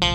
Hey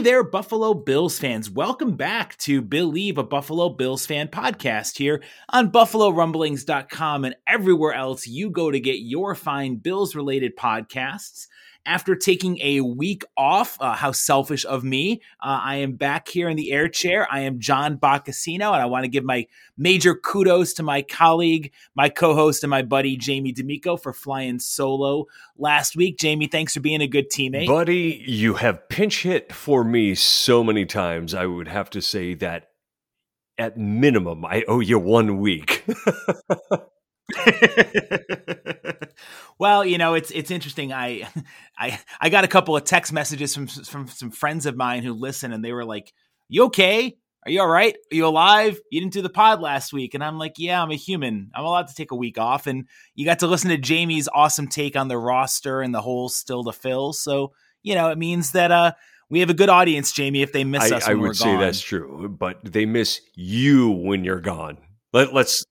there, Buffalo Bills fans. Welcome back to Believe a Buffalo Bills fan podcast here on BuffaloRumblings.com and everywhere else you go to get your fine Bills related podcasts after taking a week off. Uh, how selfish of me. Uh, I am back here in the air chair. I am John Boccacino, and I want to give my major kudos to my colleague, my co host, and my buddy, Jamie D'Amico, for flying solo last week. Jamie, thanks for being a good teammate. Buddy, you have pinch hit for me so many times. I would have to say that at minimum, I owe you one week. well, you know, it's it's interesting. I I I got a couple of text messages from from some friends of mine who listen, and they were like, "You okay? Are you all right? Are you alive? You didn't do the pod last week." And I'm like, "Yeah, I'm a human. I'm allowed to take a week off." And you got to listen to Jamie's awesome take on the roster and the holes still to fill. So you know, it means that uh we have a good audience, Jamie. If they miss I, us, I would say gone. that's true, but they miss you when you're gone. Let, let's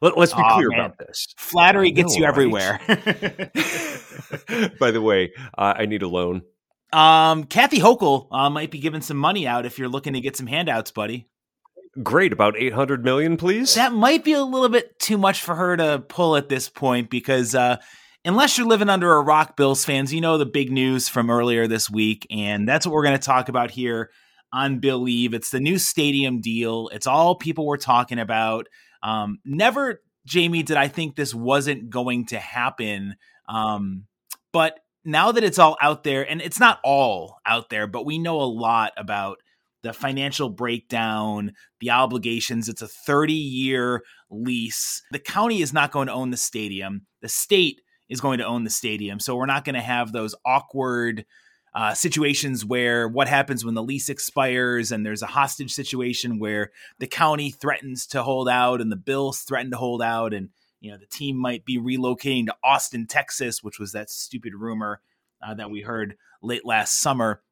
let, us be oh, clear man. about this. Flattery know, gets you right? everywhere. By the way, uh, I need a loan. Um, Kathy Hochul uh, might be giving some money out if you're looking to get some handouts, buddy. Great, about 800 million, please. That might be a little bit too much for her to pull at this point because uh, unless you're living under a rock, Bills fans, you know the big news from earlier this week, and that's what we're going to talk about here on Bill Believe. It's the new stadium deal. It's all people were talking about. Um, never, Jamie, did I think this wasn't going to happen. Um, but now that it's all out there, and it's not all out there, but we know a lot about the financial breakdown, the obligations. It's a 30 year lease. The county is not going to own the stadium. The state is going to own the stadium. So we're not going to have those awkward uh, situations where what happens when the lease expires and there's a hostage situation where the county threatens to hold out and the bills threaten to hold out and you know the team might be relocating to austin texas which was that stupid rumor uh, that we heard late last summer.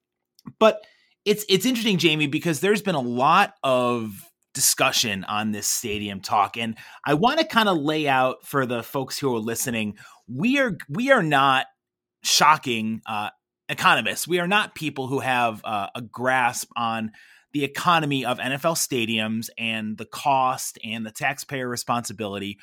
But it's it's interesting jamie because there's been a lot of discussion on this stadium talk and i want to kind of lay out for the folks who are listening we are we are not shocking uh, economists. We are not people who have uh, a grasp on the economy of NFL stadiums and the cost and the taxpayer responsibility.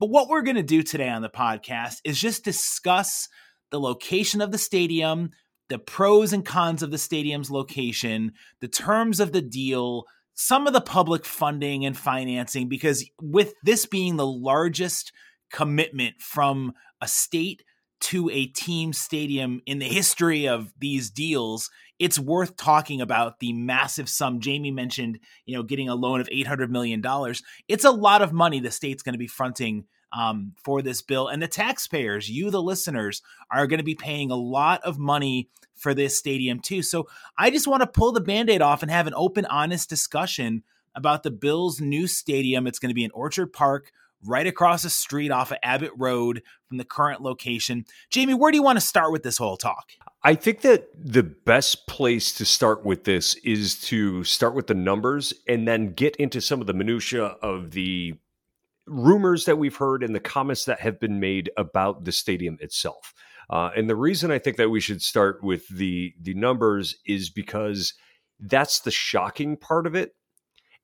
But what we're going to do today on the podcast is just discuss the location of the stadium, the pros and cons of the stadium's location, the terms of the deal, some of the public funding and financing, because with this being the largest commitment from a state to a team stadium in the history of these deals, it's worth talking about the massive sum Jamie mentioned, you know, getting a loan of $800 million. It's a lot of money the state's going to be fronting um, for this bill. And the taxpayers, you, the listeners, are going to be paying a lot of money for this stadium too. So I just want to pull the band aid off and have an open, honest discussion about the Bills' new stadium. It's going to be in Orchard Park right across the street off of Abbott Road from the current location. Jamie, where do you want to start with this whole talk? I think that the best place to start with this is to start with the numbers and then get into some of the minutia of the rumors that we've heard and the comments that have been made about the stadium itself. Uh, and the reason I think that we should start with the the numbers is because that's the shocking part of it.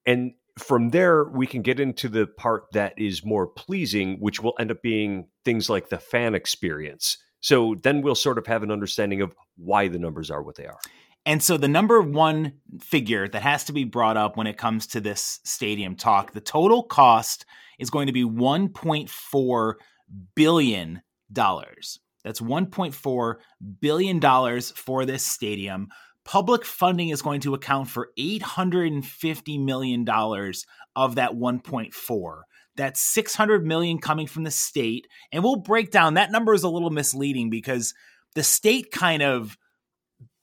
And from there, we can get into the part that is more pleasing, which will end up being things like the fan experience. So then we'll sort of have an understanding of why the numbers are what they are. And so the number one figure that has to be brought up when it comes to this stadium talk, the total cost is going to be 1.4 billion dollars. That's 1.4 billion dollars for this stadium public funding is going to account for $850 million of that 1.4 that's 600 million coming from the state and we'll break down that number is a little misleading because the state kind of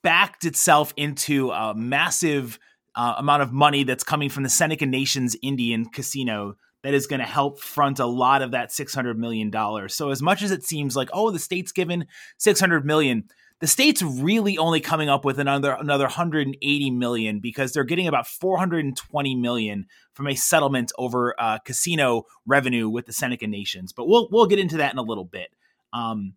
backed itself into a massive uh, amount of money that's coming from the Seneca Nations Indian Casino that is going to help front a lot of that 600 million dollars. So as much as it seems like oh the state's given 600 million the state's really only coming up with another another 180 million because they're getting about 420 million from a settlement over uh, casino revenue with the Seneca Nations. But we'll we'll get into that in a little bit. Um,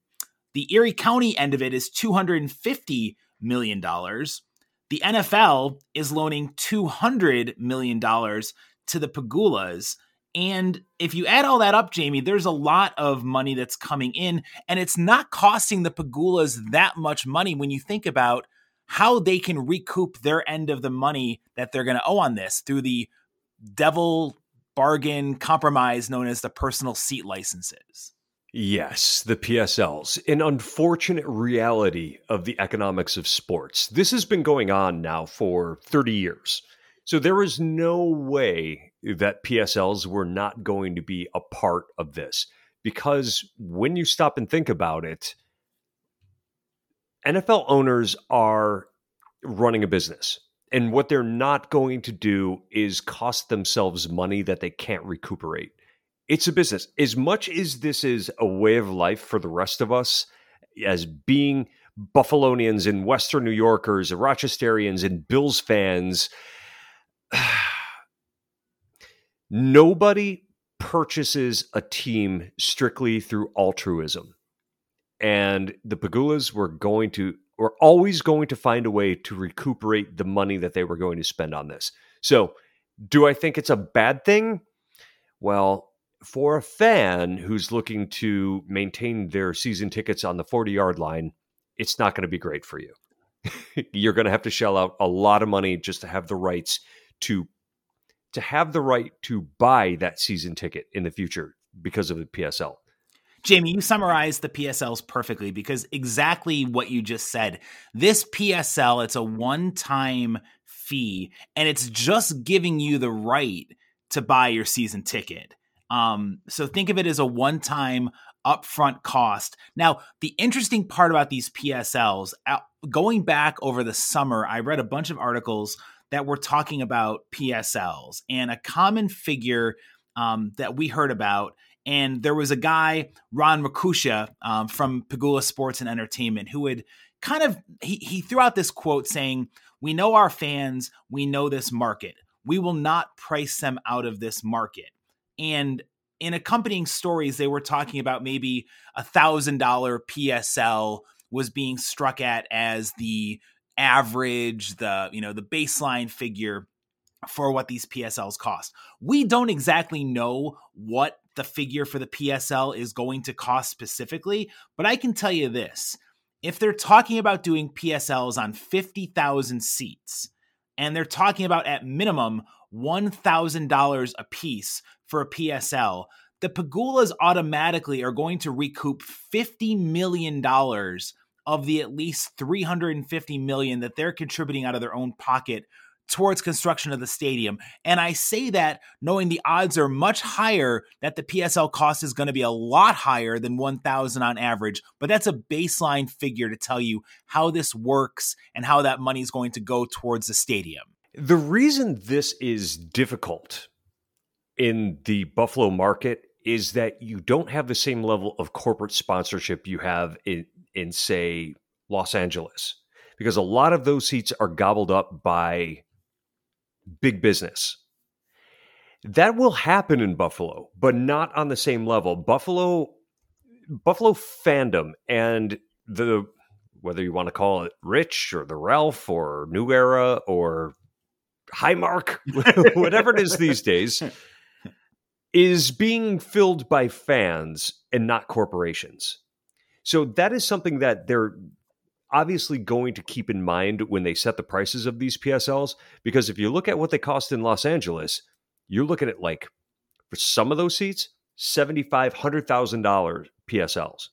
the Erie County end of it is 250 million dollars. The NFL is loaning 200 million dollars to the Pegulas and if you add all that up, Jamie, there's a lot of money that's coming in, and it's not costing the Pegulas that much money when you think about how they can recoup their end of the money that they're going to owe on this through the devil bargain compromise known as the personal seat licenses. Yes, the PSLs, an unfortunate reality of the economics of sports. This has been going on now for 30 years. So there is no way that PSLs were not going to be a part of this because when you stop and think about it, NFL owners are running a business. And what they're not going to do is cost themselves money that they can't recuperate. It's a business. As much as this is a way of life for the rest of us, as being Buffalonians and Western New Yorkers Rochesterians and Bills fans, nobody purchases a team strictly through altruism. And the Pegulas were going to were always going to find a way to recuperate the money that they were going to spend on this. So, do I think it's a bad thing? Well, for a fan who's looking to maintain their season tickets on the 40 yard line, it's not going to be great for you. You're going to have to shell out a lot of money just to have the rights to to have the right to buy that season ticket in the future because of the PSL. Jamie, you summarized the PSLs perfectly because exactly what you just said. This PSL, it's a one-time fee and it's just giving you the right to buy your season ticket. Um, so think of it as a one-time upfront cost. Now, the interesting part about these PSLs, going back over the summer, I read a bunch of articles that we're talking about PSLs and a common figure um, that we heard about. And there was a guy, Ron Makusha um, from Pegula Sports and Entertainment, who would kind of he, he threw out this quote saying, "We know our fans, we know this market. We will not price them out of this market." And in accompanying stories, they were talking about maybe a thousand dollar PSL was being struck at as the average, the you know the baseline figure for what these PSLs cost. We don't exactly know what the figure for the PSL is going to cost specifically, but I can tell you this. If they're talking about doing PSLs on 50,000 seats and they're talking about at minimum $1,000 a piece for a PSL, the Pegulas automatically are going to recoup $50 million of the at least 350 million that they're contributing out of their own pocket towards construction of the stadium. And I say that knowing the odds are much higher that the PSL cost is going to be a lot higher than 1000 on average, but that's a baseline figure to tell you how this works and how that money is going to go towards the stadium. The reason this is difficult in the Buffalo market is that you don't have the same level of corporate sponsorship you have in, in say Los Angeles because a lot of those seats are gobbled up by big business. That will happen in Buffalo, but not on the same level. Buffalo Buffalo fandom and the whether you want to call it Rich or the Ralph or New Era or Highmark, whatever it is these days, is being filled by fans and not corporations. So that is something that they're obviously going to keep in mind when they set the prices of these PSLs. Because if you look at what they cost in Los Angeles, you're looking at like for some of those seats, seventy five hundred thousand dollars PSLs.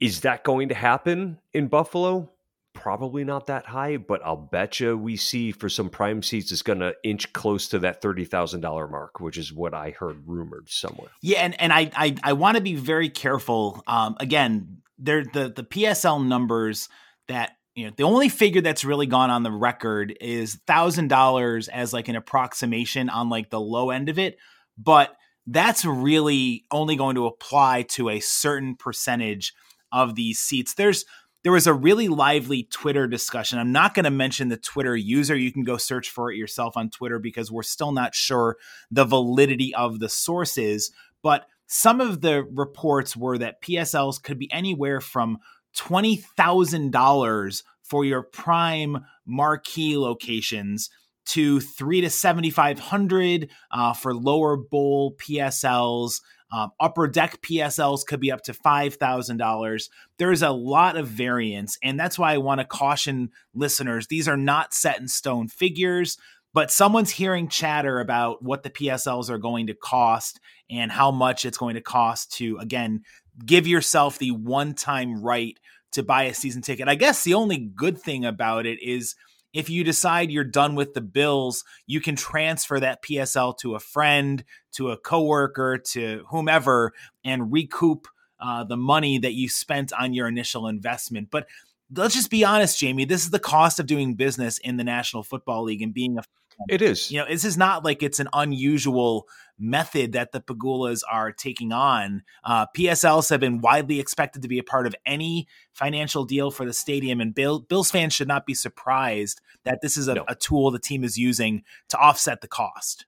Is that going to happen in Buffalo? Probably not that high, but I'll bet you we see for some prime seats it's going to inch close to that thirty thousand dollar mark, which is what I heard rumored somewhere. Yeah, and and I I, I want to be very careful. Um, again, there the the PSL numbers that you know the only figure that's really gone on the record is thousand dollars as like an approximation on like the low end of it, but that's really only going to apply to a certain percentage of these seats. There's there was a really lively Twitter discussion. I'm not going to mention the Twitter user. You can go search for it yourself on Twitter because we're still not sure the validity of the sources. But some of the reports were that PSLs could be anywhere from $20,000 for your prime marquee locations to three to 7,500 uh, for lower bowl PSLs. Um, upper deck PSLs could be up to $5,000. There's a lot of variance. And that's why I want to caution listeners these are not set in stone figures, but someone's hearing chatter about what the PSLs are going to cost and how much it's going to cost to, again, give yourself the one time right to buy a season ticket. I guess the only good thing about it is if you decide you're done with the bills, you can transfer that PSL to a friend, to a coworker, to whomever, and recoup uh, the money that you spent on your initial investment. But let's just be honest, Jamie. This is the cost of doing business in the National Football League and being a it is. You know, this is not like it's an unusual method that the Pegulas are taking on. Uh, PSLs have been widely expected to be a part of any financial deal for the stadium, and Bill, Bills fans should not be surprised that this is a, no. a tool the team is using to offset the cost.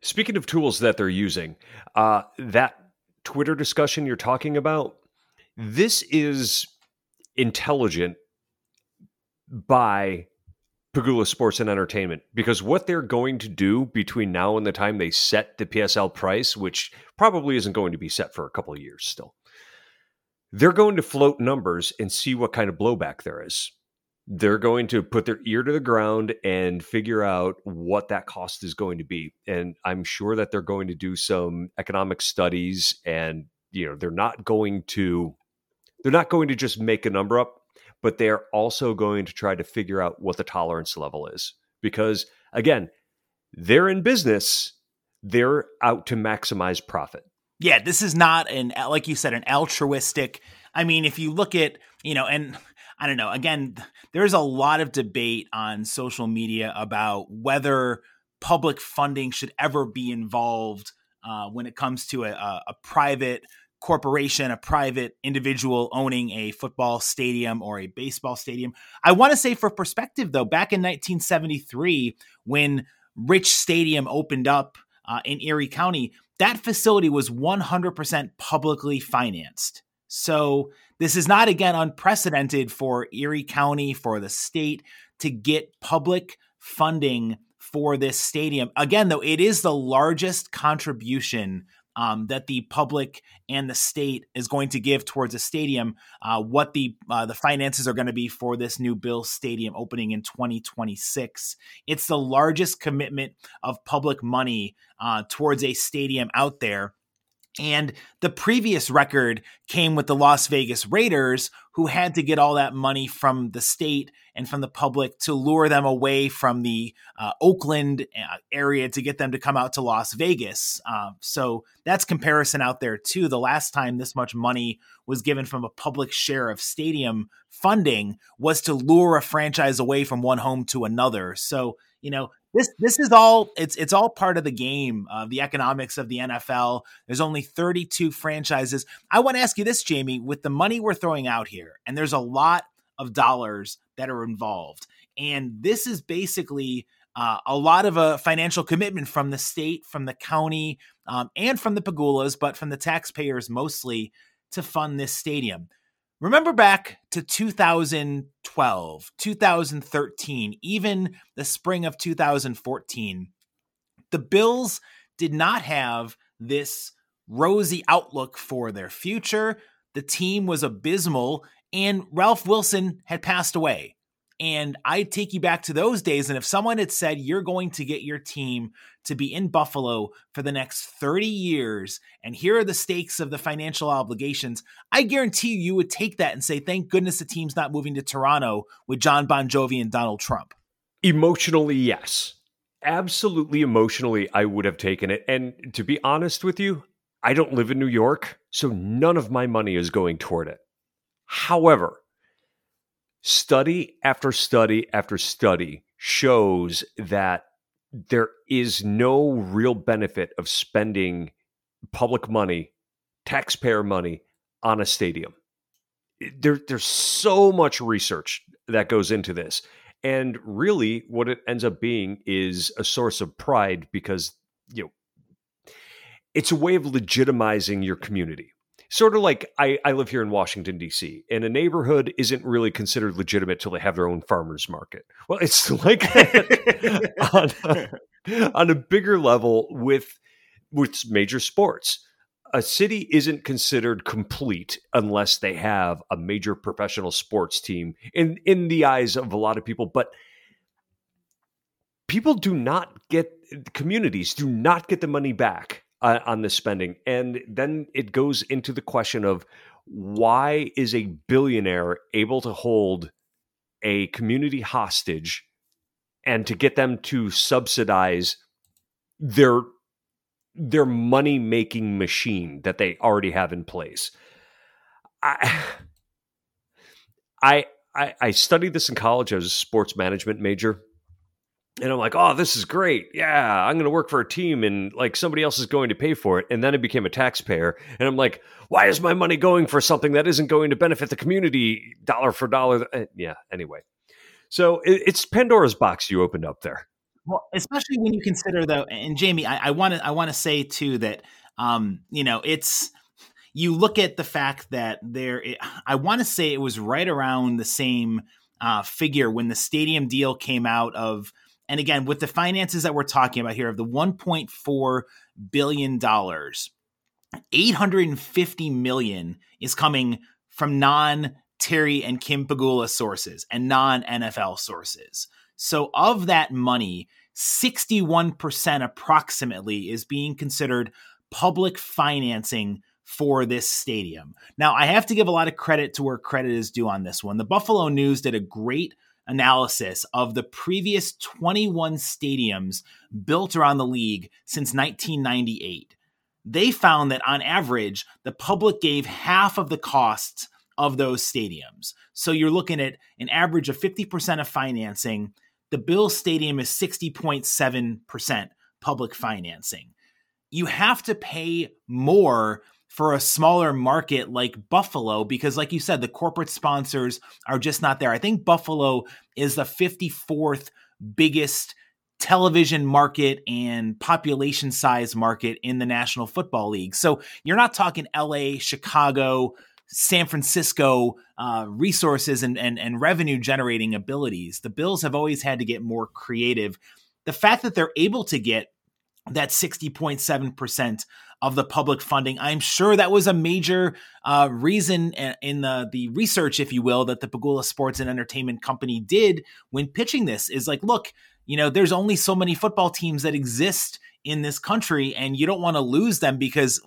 Speaking of tools that they're using, uh, that Twitter discussion you're talking about, this is intelligent by Pegula Sports and Entertainment because what they're going to do between now and the time they set the PSL price, which probably isn't going to be set for a couple of years still, they're going to float numbers and see what kind of blowback there is. They're going to put their ear to the ground and figure out what that cost is going to be. And I'm sure that they're going to do some economic studies and you know, they're not going to they're not going to just make a number up but they're also going to try to figure out what the tolerance level is. Because again, they're in business, they're out to maximize profit. Yeah, this is not an, like you said, an altruistic. I mean, if you look at, you know, and I don't know, again, there's a lot of debate on social media about whether public funding should ever be involved uh, when it comes to a, a, private corporation, a private individual owning a football stadium or a baseball stadium. I want to say, for perspective, though, back in 1973, when Rich Stadium opened up uh, in Erie County, that facility was 100% publicly financed. So this is not, again, unprecedented for Erie County, for the state to get public funding for this stadium. Again, though, it is the largest contribution um, that the public and the state is going to give towards a stadium, uh, what the uh, the finances are going to be for this new Bill Stadium opening in 2026. It's the largest commitment of public money uh, towards a stadium out there. And the previous record came with the Las Vegas Raiders, who had to get all that money from the state and from the public to lure them away from the uh, Oakland uh, area to get them to come out to Las Vegas. Uh, so that's comparison out there too. The last time this much money was given from a public share of stadium funding was to lure a franchise away from one home to another. So you know this this is all it's it's all part of the game of the economics of the NFL. There's only 32 franchises. I want to ask you this, Jamie, with the money we're throwing out here, and there's a lot of dollars that are involved, and this is basically uh, a lot of a financial commitment from the state, from the county, um, and from the pegulas, but from the taxpayers mostly to fund this stadium. Remember back to 2012, 2013, even the spring of 2014. The Bills did not have this rosy outlook for their future. The team was abysmal, and Ralph Wilson had passed away. And I take you back to those days. And if someone had said you're going to get your team to be in Buffalo for the next 30 years, and here are the stakes of the financial obligations, I guarantee you, you would take that and say, thank goodness the team's not moving to Toronto with Jon Bon Jovi and Donald Trump. Emotionally, yes. Absolutely emotionally, I would have taken it. And to be honest with you, I don't live in New York, so none of my money is going toward it. However, study after study after study shows that there is no real benefit of spending public money, taxpayer money on a stadium. there, there's so much research that goes into this. And really, what it ends up being is a source of pride because, you know, it's a way of legitimizing your community. Sort of like I, I live here in Washington, D.C., and a neighborhood isn't really considered legitimate till they have their own farmer's market. Well, it's like on, a, on a bigger level with, with major sports a city isn't considered complete unless they have a major professional sports team in in the eyes of a lot of people but people do not get communities do not get the money back uh, on the spending and then it goes into the question of why is a billionaire able to hold a community hostage and to get them to subsidize their their money making machine that they already have in place. I, I, I, studied this in college as a sports management major. And I'm like, oh, this is great. Yeah, I'm going to work for a team and like somebody else is going to pay for it. And then I became a taxpayer. And I'm like, why is my money going for something that isn't going to benefit the community dollar for dollar? Uh, yeah, anyway. So it's Pandora's box you opened up there. Well, especially when you consider though, and Jamie, I want to I want to say too that um, you know it's you look at the fact that there, it, I want to say it was right around the same uh, figure when the stadium deal came out of, and again with the finances that we're talking about here of the 1.4 billion dollars, 850 million is coming from non Terry and Kim Pegula sources and non NFL sources. So, of that money, 61% approximately is being considered public financing for this stadium. Now, I have to give a lot of credit to where credit is due on this one. The Buffalo News did a great analysis of the previous 21 stadiums built around the league since 1998. They found that on average, the public gave half of the costs of those stadiums. So you're looking at an average of 50% of financing the Bill Stadium is 60.7% public financing. You have to pay more for a smaller market like Buffalo because, like you said, the corporate sponsors are just not there. I think Buffalo is the 54th biggest television market and population size market in the National Football League. So you're not talking LA, Chicago, San Francisco uh, resources and, and, and revenue generating abilities. The Bills have always had to get more creative. The fact that they're able to get that 60.7% of the public funding, I'm sure that was a major uh, reason in the, the research, if you will, that the Pegula Sports and Entertainment Company did when pitching this is like, look, you know, there's only so many football teams that exist in this country, and you don't want to lose them because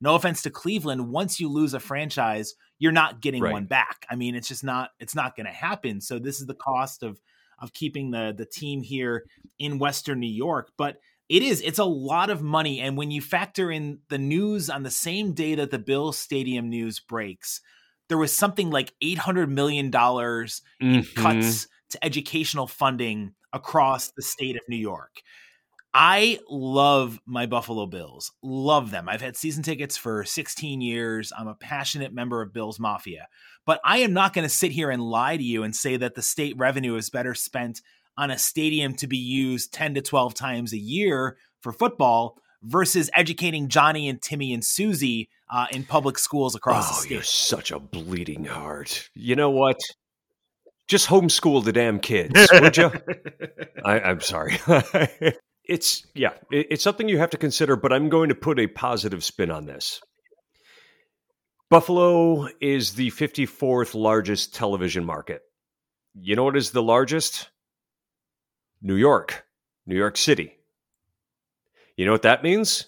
no offense to Cleveland, once you lose a franchise, you're not getting right. one back. I mean, it's just not it's not going to happen. So this is the cost of of keeping the the team here in Western New York, but it is it's a lot of money and when you factor in the news on the same day that the Bill Stadium news breaks, there was something like 800 million dollars in mm-hmm. cuts to educational funding across the state of New York. I love my Buffalo Bills. Love them. I've had season tickets for 16 years. I'm a passionate member of Bills Mafia. But I am not going to sit here and lie to you and say that the state revenue is better spent on a stadium to be used 10 to 12 times a year for football versus educating Johnny and Timmy and Susie uh, in public schools across oh, the state. You're such a bleeding heart. You know what? Just homeschool the damn kids, would you? I, I'm sorry. it's yeah, it's something you have to consider, but I'm going to put a positive spin on this. Buffalo is the 54th largest television market. You know what is the largest? New York, New York City. You know what that means?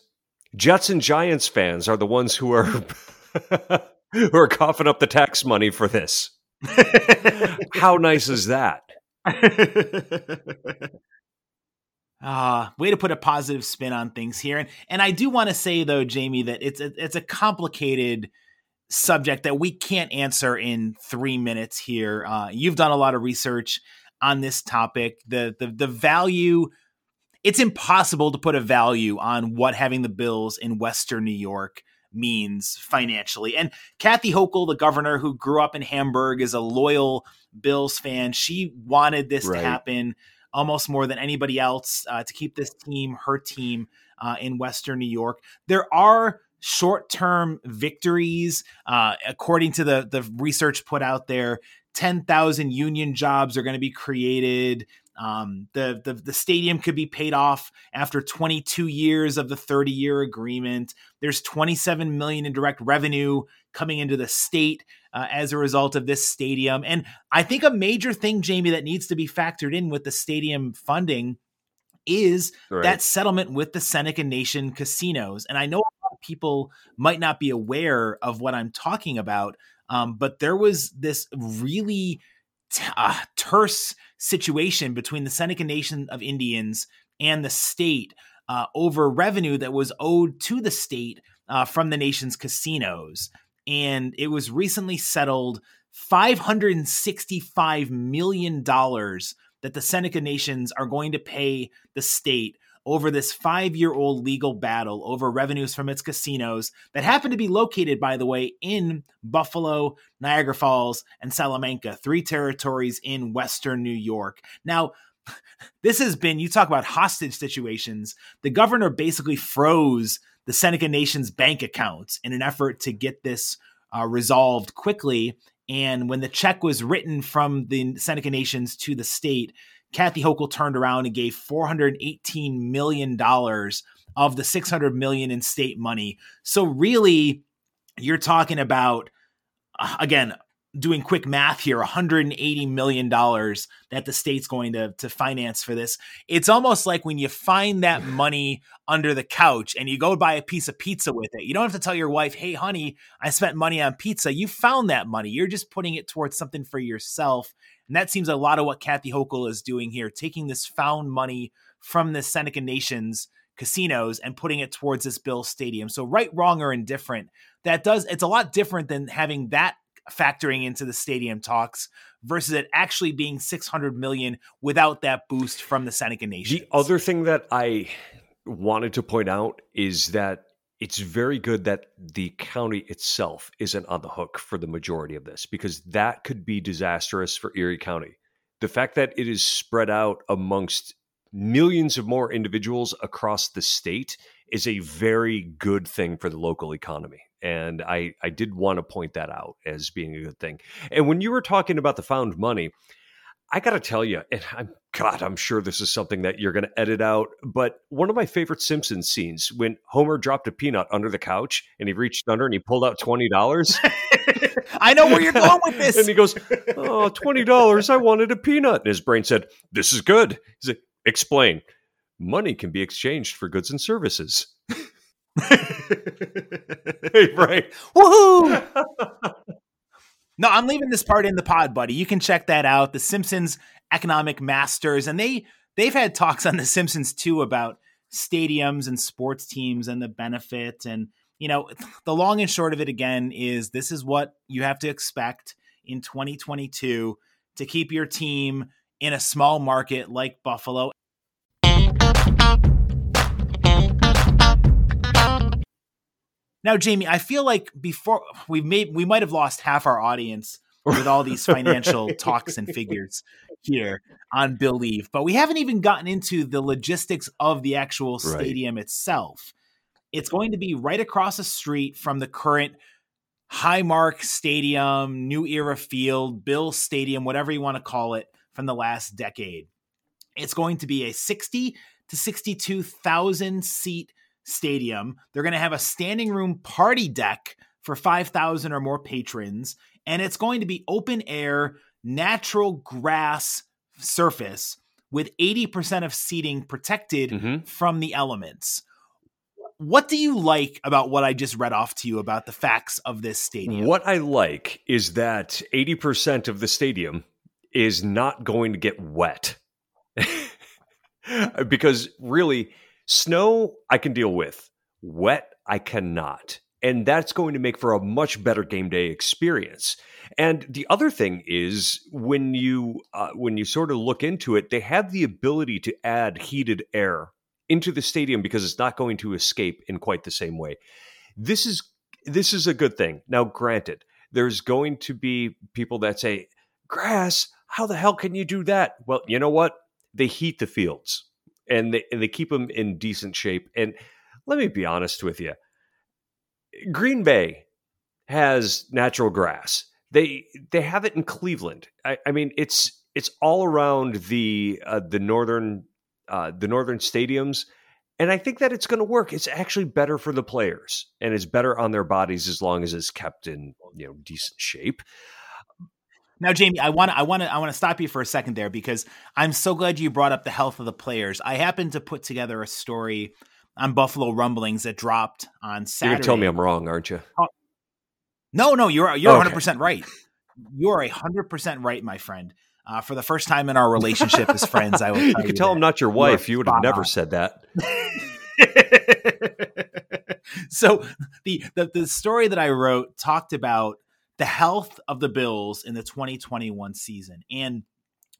Jets and Giants fans are the ones who are who are coughing up the tax money for this. How nice is that? Uh, way to put a positive spin on things here. And and I do want to say though, Jamie, that it's a, it's a complicated subject that we can't answer in three minutes here. Uh, you've done a lot of research on this topic. The the the value. It's impossible to put a value on what having the Bills in Western New York means financially. And Kathy Hochul, the governor who grew up in Hamburg, is a loyal Bills fan. She wanted this right. to happen almost more than anybody else uh, to keep this team, her team, uh, in Western New York. There are short-term victories, uh, according to the the research put out there. 10,000 union jobs are going to be created. Um, the, the the stadium could be paid off after 22 years of the 30 year agreement. There's 27 million in direct revenue coming into the state uh, as a result of this stadium, and I think a major thing, Jamie, that needs to be factored in with the stadium funding is right. that settlement with the Seneca Nation casinos. And I know a lot of people might not be aware of what I'm talking about, um, but there was this really t- uh, terse situation between the Seneca Nation of Indians and the state uh, over revenue that was owed to the state uh, from the nation's casinos. And it was recently settled $565 million that the Seneca Nations are going to pay the state over this five year old legal battle over revenues from its casinos that happen to be located, by the way, in Buffalo, Niagara Falls, and Salamanca, three territories in Western New York. Now, this has been, you talk about hostage situations. The governor basically froze the Seneca Nation's bank accounts in an effort to get this uh, resolved quickly. And when the check was written from the Seneca Nations to the state, Kathy Hochul turned around and gave 418 million dollars of the 600 million in state money. So really, you're talking about uh, again doing quick math here 180 million dollars that the state's going to to finance for this. It's almost like when you find that money under the couch and you go buy a piece of pizza with it. You don't have to tell your wife hey honey i spent money on pizza. You found that money. You're just putting it towards something for yourself. And that seems a lot of what kathy hochul is doing here taking this found money from the seneca nations casinos and putting it towards this bill stadium. So right wrong or indifferent that does it's a lot different than having that factoring into the stadium talks versus it actually being 600 million without that boost from the Seneca Nation. The other thing that I wanted to point out is that it's very good that the county itself isn't on the hook for the majority of this because that could be disastrous for Erie County. The fact that it is spread out amongst millions of more individuals across the state is a very good thing for the local economy and I I did want to point that out as being a good thing. And when you were talking about the found money, I got to tell you, and I'm God, I'm sure this is something that you're going to edit out, but one of my favorite Simpsons scenes when Homer dropped a peanut under the couch and he reached under and he pulled out twenty dollars. I know where you're going with this. and he goes, "Oh, twenty dollars! I wanted a peanut." And his brain said, "This is good." He's like, "Explain." Money can be exchanged for goods and services. right. Woohoo! no, I'm leaving this part in the pod, buddy. You can check that out. The Simpsons Economic Masters, and they they've had talks on the Simpsons too about stadiums and sports teams and the benefit. And you know, the long and short of it again is this is what you have to expect in 2022 to keep your team in a small market like Buffalo Now, Jamie, I feel like before we made we might have lost half our audience with all these financial talks and figures here on Believe, but we haven't even gotten into the logistics of the actual stadium right. itself. It's going to be right across the street from the current Highmark Stadium, New Era Field, Bill Stadium, whatever you want to call it, from the last decade. It's going to be a 60 to 62,000 seat stadium. They're going to have a standing room party deck for 5,000 or more patrons, and it's going to be open air, natural grass surface with 80% of seating protected mm-hmm. from the elements. What do you like about what I just read off to you about the facts of this stadium? What I like is that 80% of the stadium is not going to get wet. because really, Snow, I can deal with. Wet, I cannot. And that's going to make for a much better game day experience. And the other thing is when you uh, when you sort of look into it, they have the ability to add heated air into the stadium because it's not going to escape in quite the same way. This is this is a good thing. Now, granted, there's going to be people that say, grass, how the hell can you do that? Well, you know what? They heat the fields and they, and they keep them in decent shape. And let me be honest with you Green Bay has natural grass. They they have it in Cleveland. I, I mean, it's it's all around the uh, the northern uh, the northern stadiums, and I think that it's going to work. It's actually better for the players, and it's better on their bodies as long as it's kept in you know decent shape. Now, Jamie, I want to I want to I want to stop you for a second there because I'm so glad you brought up the health of the players. I happened to put together a story on Buffalo Rumblings that dropped on Saturday. You're gonna tell me I'm wrong, aren't you? Oh, no, no, you're you're 100 percent right. You're hundred percent right, my friend. Uh, for the first time in our relationship as friends, I will. you could tell I'm not your wife. You would have never on. said that. so the, the the story that I wrote talked about the health of the Bills in the 2021 season, and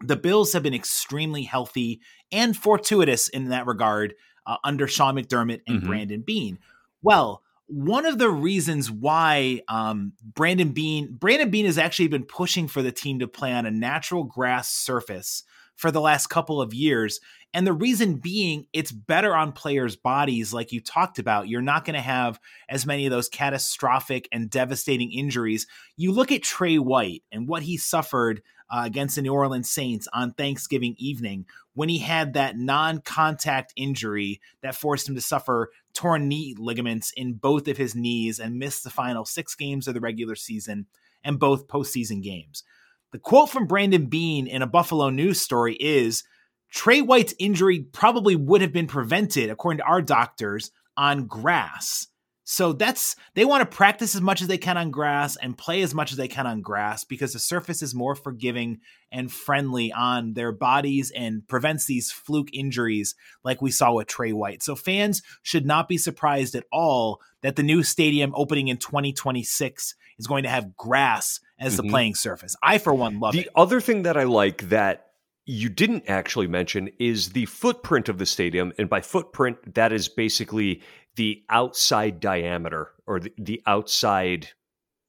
the Bills have been extremely healthy and fortuitous in that regard uh, under Sean McDermott and mm-hmm. Brandon Beane. Well, one of the reasons why um, Brandon Beane Brandon Beane has actually been pushing for the team to play on a natural grass surface for the last couple of years. And the reason being, it's better on players' bodies, like you talked about. You're not going to have as many of those catastrophic and devastating injuries. You look at Trey White and what he suffered uh, against the New Orleans Saints on Thanksgiving evening when he had that non contact injury that forced him to suffer torn knee ligaments in both of his knees and missed the final six games of the regular season and both postseason games. The quote from Brandon Beane in a Buffalo News story is Trey White's injury probably would have been prevented, according to our doctors, on grass. So that's they want to practice as much as they can on grass and play as much as they can on grass because the surface is more forgiving and friendly on their bodies and prevents these fluke injuries like we saw with Trey White. So fans should not be surprised at all that the new stadium opening in 2026 is going to have grass as mm-hmm. the playing surface. I for one love the it. The other thing that I like that you didn't actually mention is the footprint of the stadium. And by footprint, that is basically the outside diameter or the, the outside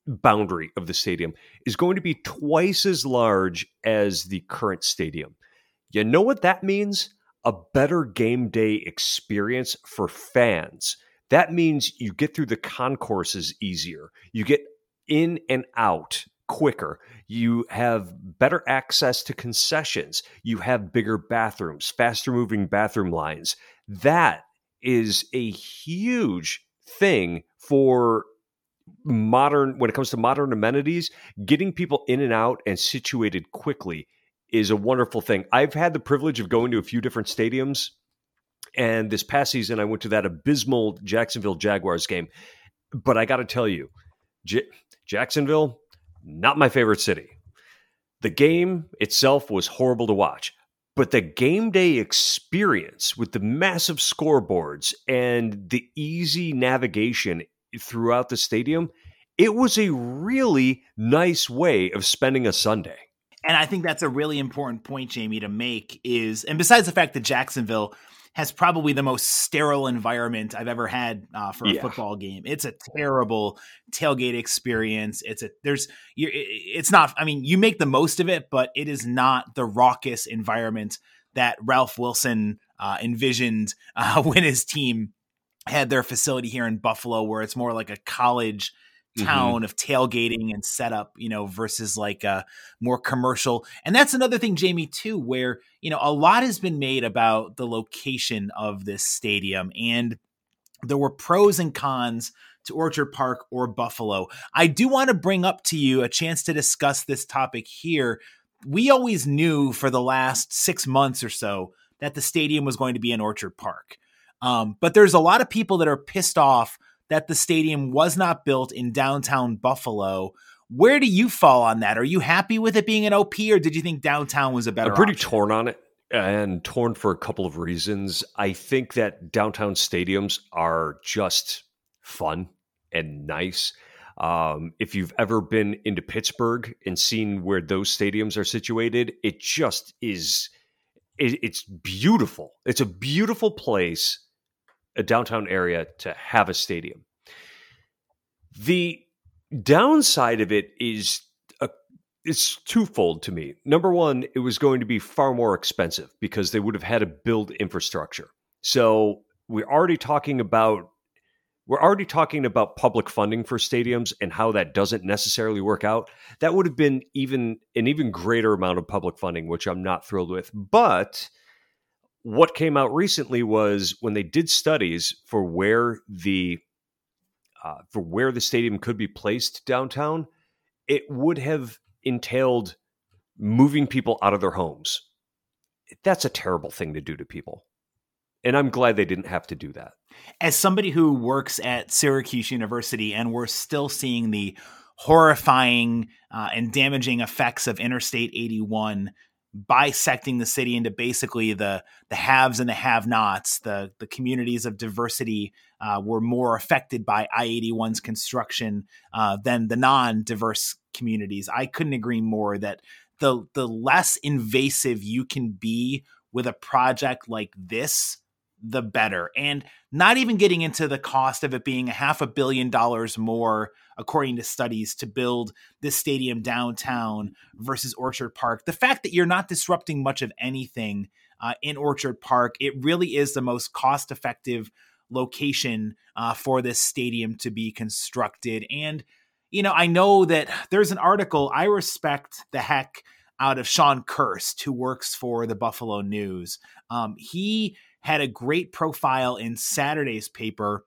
boundary of the stadium is going to be twice as large as the current stadium. You know what that means? A better game day experience for fans. That means you get through the concourses easier. You get in and out quicker. You have better access to concessions. You have bigger bathrooms, faster moving bathroom lines. That is a huge thing for modern when it comes to modern amenities getting people in and out and situated quickly is a wonderful thing i've had the privilege of going to a few different stadiums and this past season i went to that abysmal jacksonville jaguars game but i got to tell you J- jacksonville not my favorite city the game itself was horrible to watch but the game day experience with the massive scoreboards and the easy navigation throughout the stadium, it was a really nice way of spending a Sunday. And I think that's a really important point, Jamie, to make is, and besides the fact that Jacksonville has probably the most sterile environment I've ever had uh, for a yeah. football game. It's a terrible tailgate experience. It's a there's it's not. I mean, you make the most of it, but it is not the raucous environment that Ralph Wilson uh, envisioned uh, when his team had their facility here in Buffalo, where it's more like a college. Town mm-hmm. of tailgating and setup, you know, versus like a more commercial. And that's another thing, Jamie, too, where, you know, a lot has been made about the location of this stadium. And there were pros and cons to Orchard Park or Buffalo. I do want to bring up to you a chance to discuss this topic here. We always knew for the last six months or so that the stadium was going to be in Orchard Park. Um, but there's a lot of people that are pissed off that the stadium was not built in downtown Buffalo. Where do you fall on that? Are you happy with it being an OP, or did you think downtown was a better? I'm pretty option? torn on it, and torn for a couple of reasons. I think that downtown stadiums are just fun and nice. Um, if you've ever been into Pittsburgh and seen where those stadiums are situated, it just is. It, it's beautiful. It's a beautiful place a downtown area to have a stadium. The downside of it is a, it's twofold to me. Number one, it was going to be far more expensive because they would have had to build infrastructure. So we're already talking about we're already talking about public funding for stadiums and how that doesn't necessarily work out. That would have been even an even greater amount of public funding, which I'm not thrilled with. But what came out recently was when they did studies for where the uh, for where the stadium could be placed downtown, it would have entailed moving people out of their homes. That's a terrible thing to do to people. And I'm glad they didn't have to do that. As somebody who works at Syracuse University, and we're still seeing the horrifying uh, and damaging effects of Interstate 81 bisecting the city into basically the the haves and the have-nots. The the communities of diversity uh, were more affected by I-81's construction uh, than the non-diverse communities. I couldn't agree more that the the less invasive you can be with a project like this the better. And not even getting into the cost of it being a half a billion dollars more, according to studies, to build this stadium downtown versus Orchard Park. The fact that you're not disrupting much of anything uh, in Orchard Park, it really is the most cost effective location uh, for this stadium to be constructed. And, you know, I know that there's an article, I respect the heck out of Sean Kirst, who works for the Buffalo News. Um, he had a great profile in Saturday's paper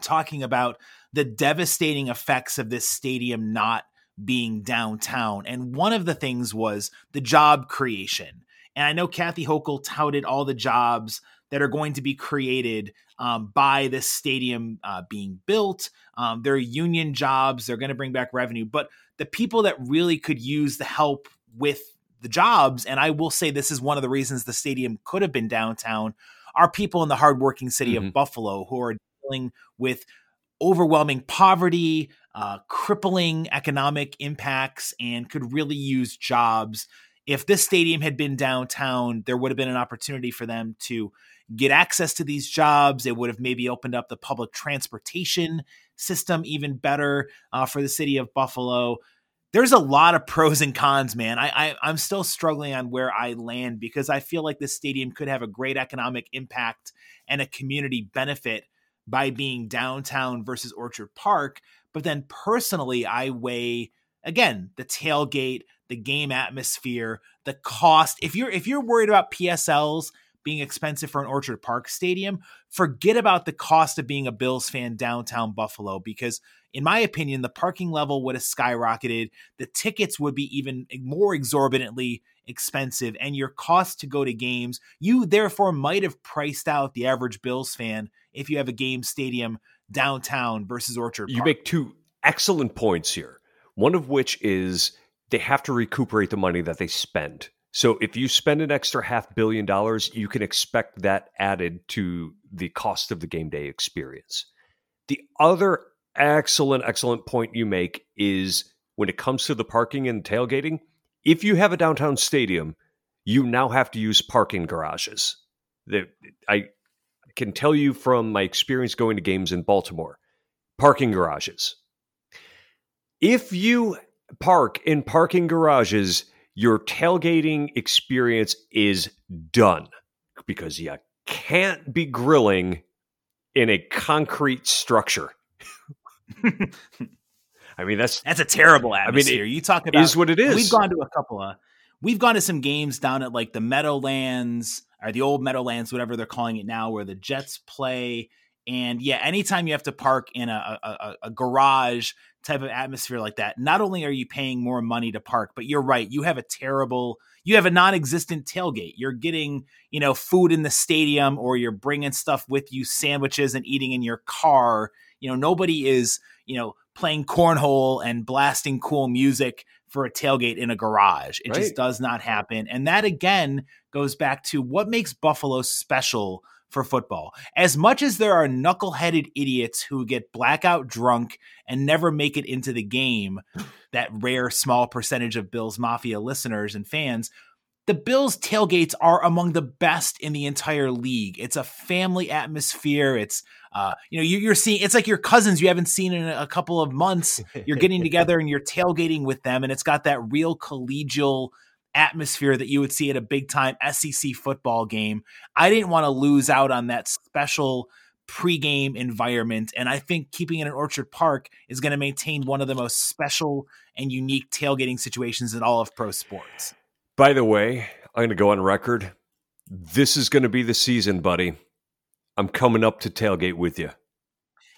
talking about the devastating effects of this stadium not being downtown. And one of the things was the job creation. And I know Kathy Hochul touted all the jobs that are going to be created um, by this stadium uh, being built. Um, they're union jobs, they're going to bring back revenue. But the people that really could use the help with the jobs, and I will say this is one of the reasons the stadium could have been downtown, are people in the hardworking city mm-hmm. of Buffalo who are dealing with overwhelming poverty, uh, crippling economic impacts, and could really use jobs. If this stadium had been downtown, there would have been an opportunity for them to get access to these jobs. It would have maybe opened up the public transportation system even better uh, for the city of Buffalo there's a lot of pros and cons, man. I, I am still struggling on where I land because I feel like this stadium could have a great economic impact and a community benefit by being downtown versus Orchard Park. But then personally, I weigh again the tailgate, the game atmosphere, the cost. If you're if you're worried about PSLs being expensive for an Orchard Park stadium, forget about the cost of being a Bills fan downtown Buffalo because in my opinion, the parking level would have skyrocketed. The tickets would be even more exorbitantly expensive, and your cost to go to games, you therefore might have priced out the average Bills fan if you have a game stadium downtown versus Orchard Park. You make two excellent points here. One of which is they have to recuperate the money that they spend. So if you spend an extra half billion dollars, you can expect that added to the cost of the game day experience. The other excellent, excellent point you make is when it comes to the parking and tailgating, if you have a downtown stadium, you now have to use parking garages. I can tell you from my experience going to games in Baltimore, parking garages. If you park in parking garages, your tailgating experience is done because you can't be grilling in a concrete structure. I mean, that's that's a terrible atmosphere. I mean, you talk about is what it is. We've gone to a couple of we've gone to some games down at like the Meadowlands or the old Meadowlands, whatever they're calling it now, where the Jets play. And yeah, anytime you have to park in a, a, a garage type of atmosphere like that, not only are you paying more money to park, but you're right, you have a terrible, you have a non-existent tailgate. You're getting, you know, food in the stadium, or you're bringing stuff with you, sandwiches, and eating in your car you know, nobody is, you know, playing cornhole and blasting cool music for a tailgate in a garage. It right. just does not happen. And that again goes back to what makes Buffalo special for football. As much as there are knuckleheaded idiots who get blackout drunk and never make it into the game, that rare small percentage of Bills Mafia listeners and fans, the Bills tailgates are among the best in the entire league. It's a family atmosphere. It's uh, you know, you're seeing it's like your cousins you haven't seen in a couple of months. You're getting together and you're tailgating with them, and it's got that real collegial atmosphere that you would see at a big time SEC football game. I didn't want to lose out on that special pregame environment. And I think keeping it in Orchard Park is going to maintain one of the most special and unique tailgating situations in all of pro sports. By the way, I'm going to go on record. This is going to be the season, buddy. I'm coming up to tailgate with you.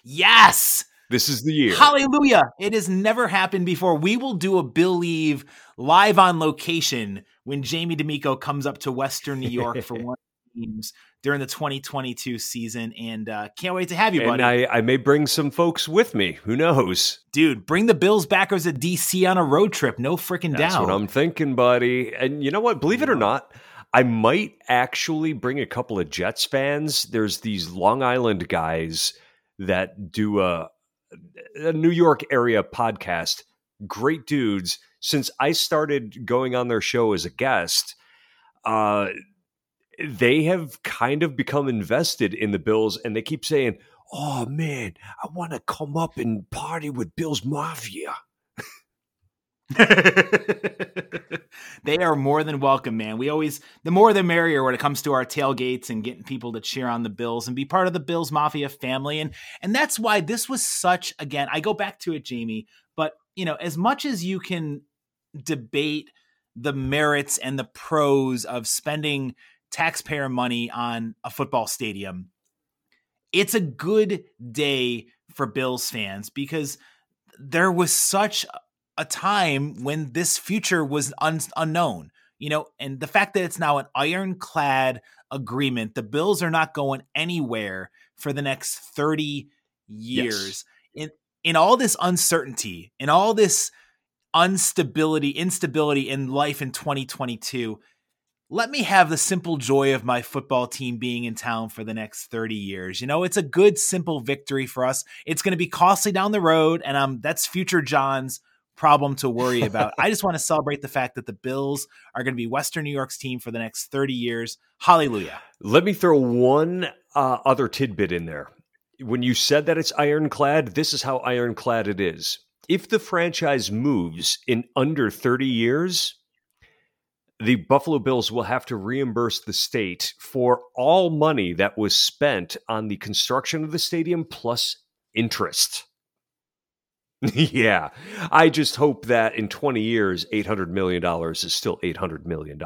Yes. This is the year. Hallelujah. It has never happened before. We will do a Billieve live on location when Jamie D'Amico comes up to Western New York for one teams during the 2022 season. And uh, can't wait to have you, buddy. And I, I may bring some folks with me. Who knows? Dude, bring the Bills backers to DC on a road trip. No freaking doubt. That's what I'm thinking, buddy. And you know what? Believe it or not, I might actually bring a couple of Jets fans. There's these Long Island guys that do a, a New York area podcast. Great dudes. Since I started going on their show as a guest, uh, they have kind of become invested in the Bills and they keep saying, Oh man, I want to come up and party with Bills Mafia. they are more than welcome, man. We always, the more the merrier when it comes to our tailgates and getting people to cheer on the Bills and be part of the Bills Mafia family. And and that's why this was such again, I go back to it, Jamie, but you know, as much as you can debate the merits and the pros of spending taxpayer money on a football stadium. It's a good day for Bills fans because there was such a time when this future was un- unknown, you know, and the fact that it's now an ironclad agreement, the Bills are not going anywhere for the next 30 years. Yes. In in all this uncertainty, in all this instability, instability in life in 2022, let me have the simple joy of my football team being in town for the next 30 years. You know, it's a good, simple victory for us. It's going to be costly down the road, and um, that's future John's problem to worry about. I just want to celebrate the fact that the Bills are going to be Western New York's team for the next 30 years. Hallelujah. Let me throw one uh, other tidbit in there. When you said that it's ironclad, this is how ironclad it is. If the franchise moves in under 30 years, the Buffalo Bills will have to reimburse the state for all money that was spent on the construction of the stadium plus interest. yeah. I just hope that in 20 years, $800 million is still $800 million.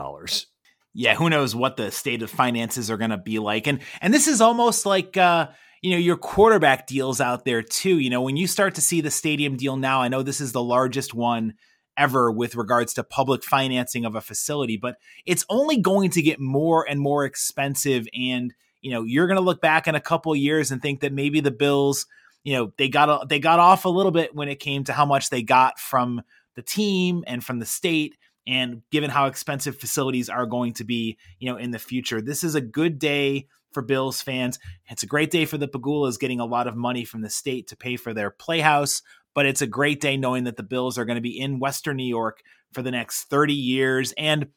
Yeah, who knows what the state of finances are going to be like. And and this is almost like uh you know your quarterback deals out there too. You know, when you start to see the stadium deal now, I know this is the largest one ever with regards to public financing of a facility, but it's only going to get more and more expensive. And, you know, you're going to look back in a couple years and think that maybe the Bills, you know, they got, they got off a little bit when it came to how much they got from the team and from the state. And given how expensive facilities are going to be, you know, in the future, this is a good day for Bills fans. It's a great day for the Pegulas getting a lot of money from the state to pay for their playhouse, but it's a great day knowing that the Bills are going to be in Western New York for the next 30 years. And,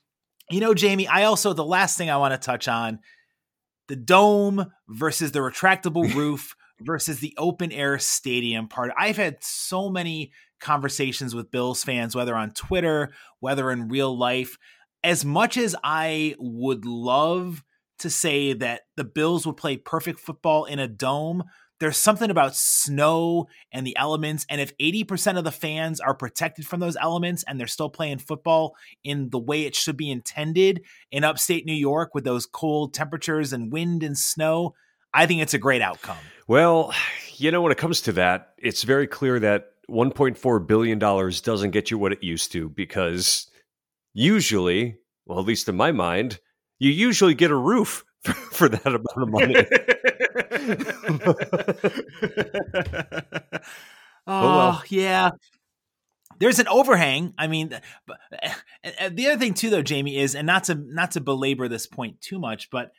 you know, Jamie, I also, the last thing I want to touch on the dome versus the retractable roof versus the open air stadium part. I've had so many conversations with Bills fans, whether on Twitter, whether in real life. As much as I would love to say that the Bills would play perfect football in a dome, there's something about snow and the elements. And if 80% of the fans are protected from those elements and they're still playing football in the way it should be intended in upstate New York with those cold temperatures and wind and snow, I think it's a great outcome. Well, you know, when it comes to that, it's very clear that $1.4 billion doesn't get you what it used to because usually, well, at least in my mind, you usually get a roof for that amount of money. oh, well. Oh, yeah. There's an overhang. I mean, eh, eh, the other thing too, though, Jamie is, and not to not to belabor this point too much, but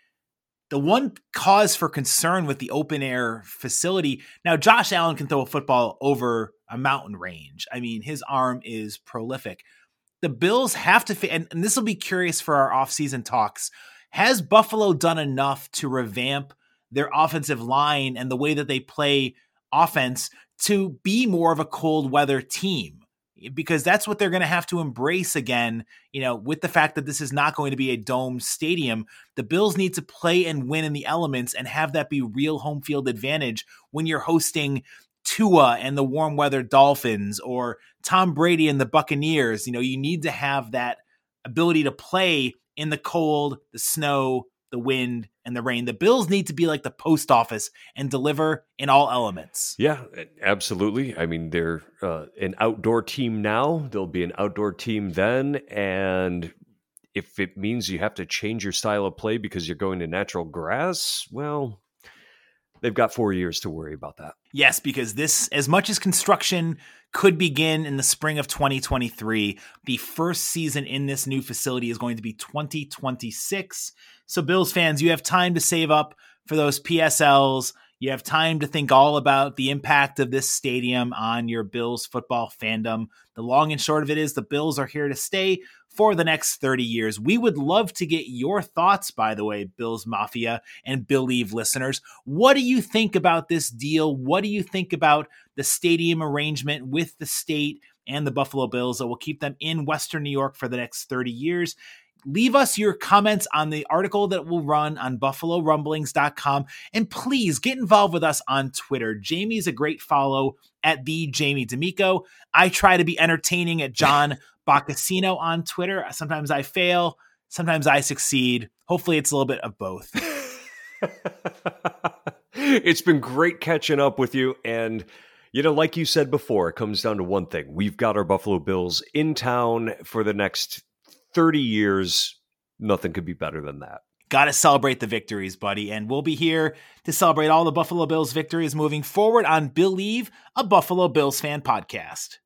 the one cause for concern with the open air facility. Now, Josh Allen can throw a football over a mountain range. I mean, his arm is prolific. the Bills have to, and, and this will be curious for our offseason talks. Has Buffalo done enough to revamp their offensive line and the way that they play offense to be more of a cold weather team? Because that's what they're going to have to embrace again, you know, with the fact that this is not going to be a dome stadium. The Bills need to play and win in the elements and have that be real home field advantage when you're hosting Tua and the warm weather Dolphins or Tom Brady and the Buccaneers. You know, you need to have that ability to play in the cold, the snow, the wind, and the rain. The Bills need to be like the post office and deliver in all elements. Yeah, absolutely. I mean, they're uh, an outdoor team now. They'll be an outdoor team then. And if it means you have to change your style of play because you're going to natural grass, well, they've got four years to worry about that. Yes, because this, as much as construction could begin in the spring of 2023, the first season in this new facility is going to be 2026. So, Bills fans, you have time to save up for those PSLs. You have time to think all about the impact of this stadium on your Bills football fandom. The long and short of it is the Bills are here to stay for the next 30 years. We would love to get your thoughts, by the way, Bills Mafia and Billieve listeners. What do you think about this deal? What do you think about the stadium arrangement with the state and the Buffalo Bills that will keep them in Western New York for the next 30 years? leave us your comments on the article that will run on buffalorumblings.com and please get involved with us on Twitter. Jamie's a great follow at the Jamie D'Amico. I try to be entertaining at John Boccacino on Twitter. Sometimes I fail, sometimes I succeed. Hopefully it's a little bit of both. it's been great catching up with you and you know, like you said before, it comes down to one thing. We've got our Buffalo Bills in town for the next 30 years, nothing could be better than that. Got to celebrate the victories, buddy. And we'll be here to celebrate all the Buffalo Bills victories moving forward on Billieve, a Buffalo Bills fan podcast.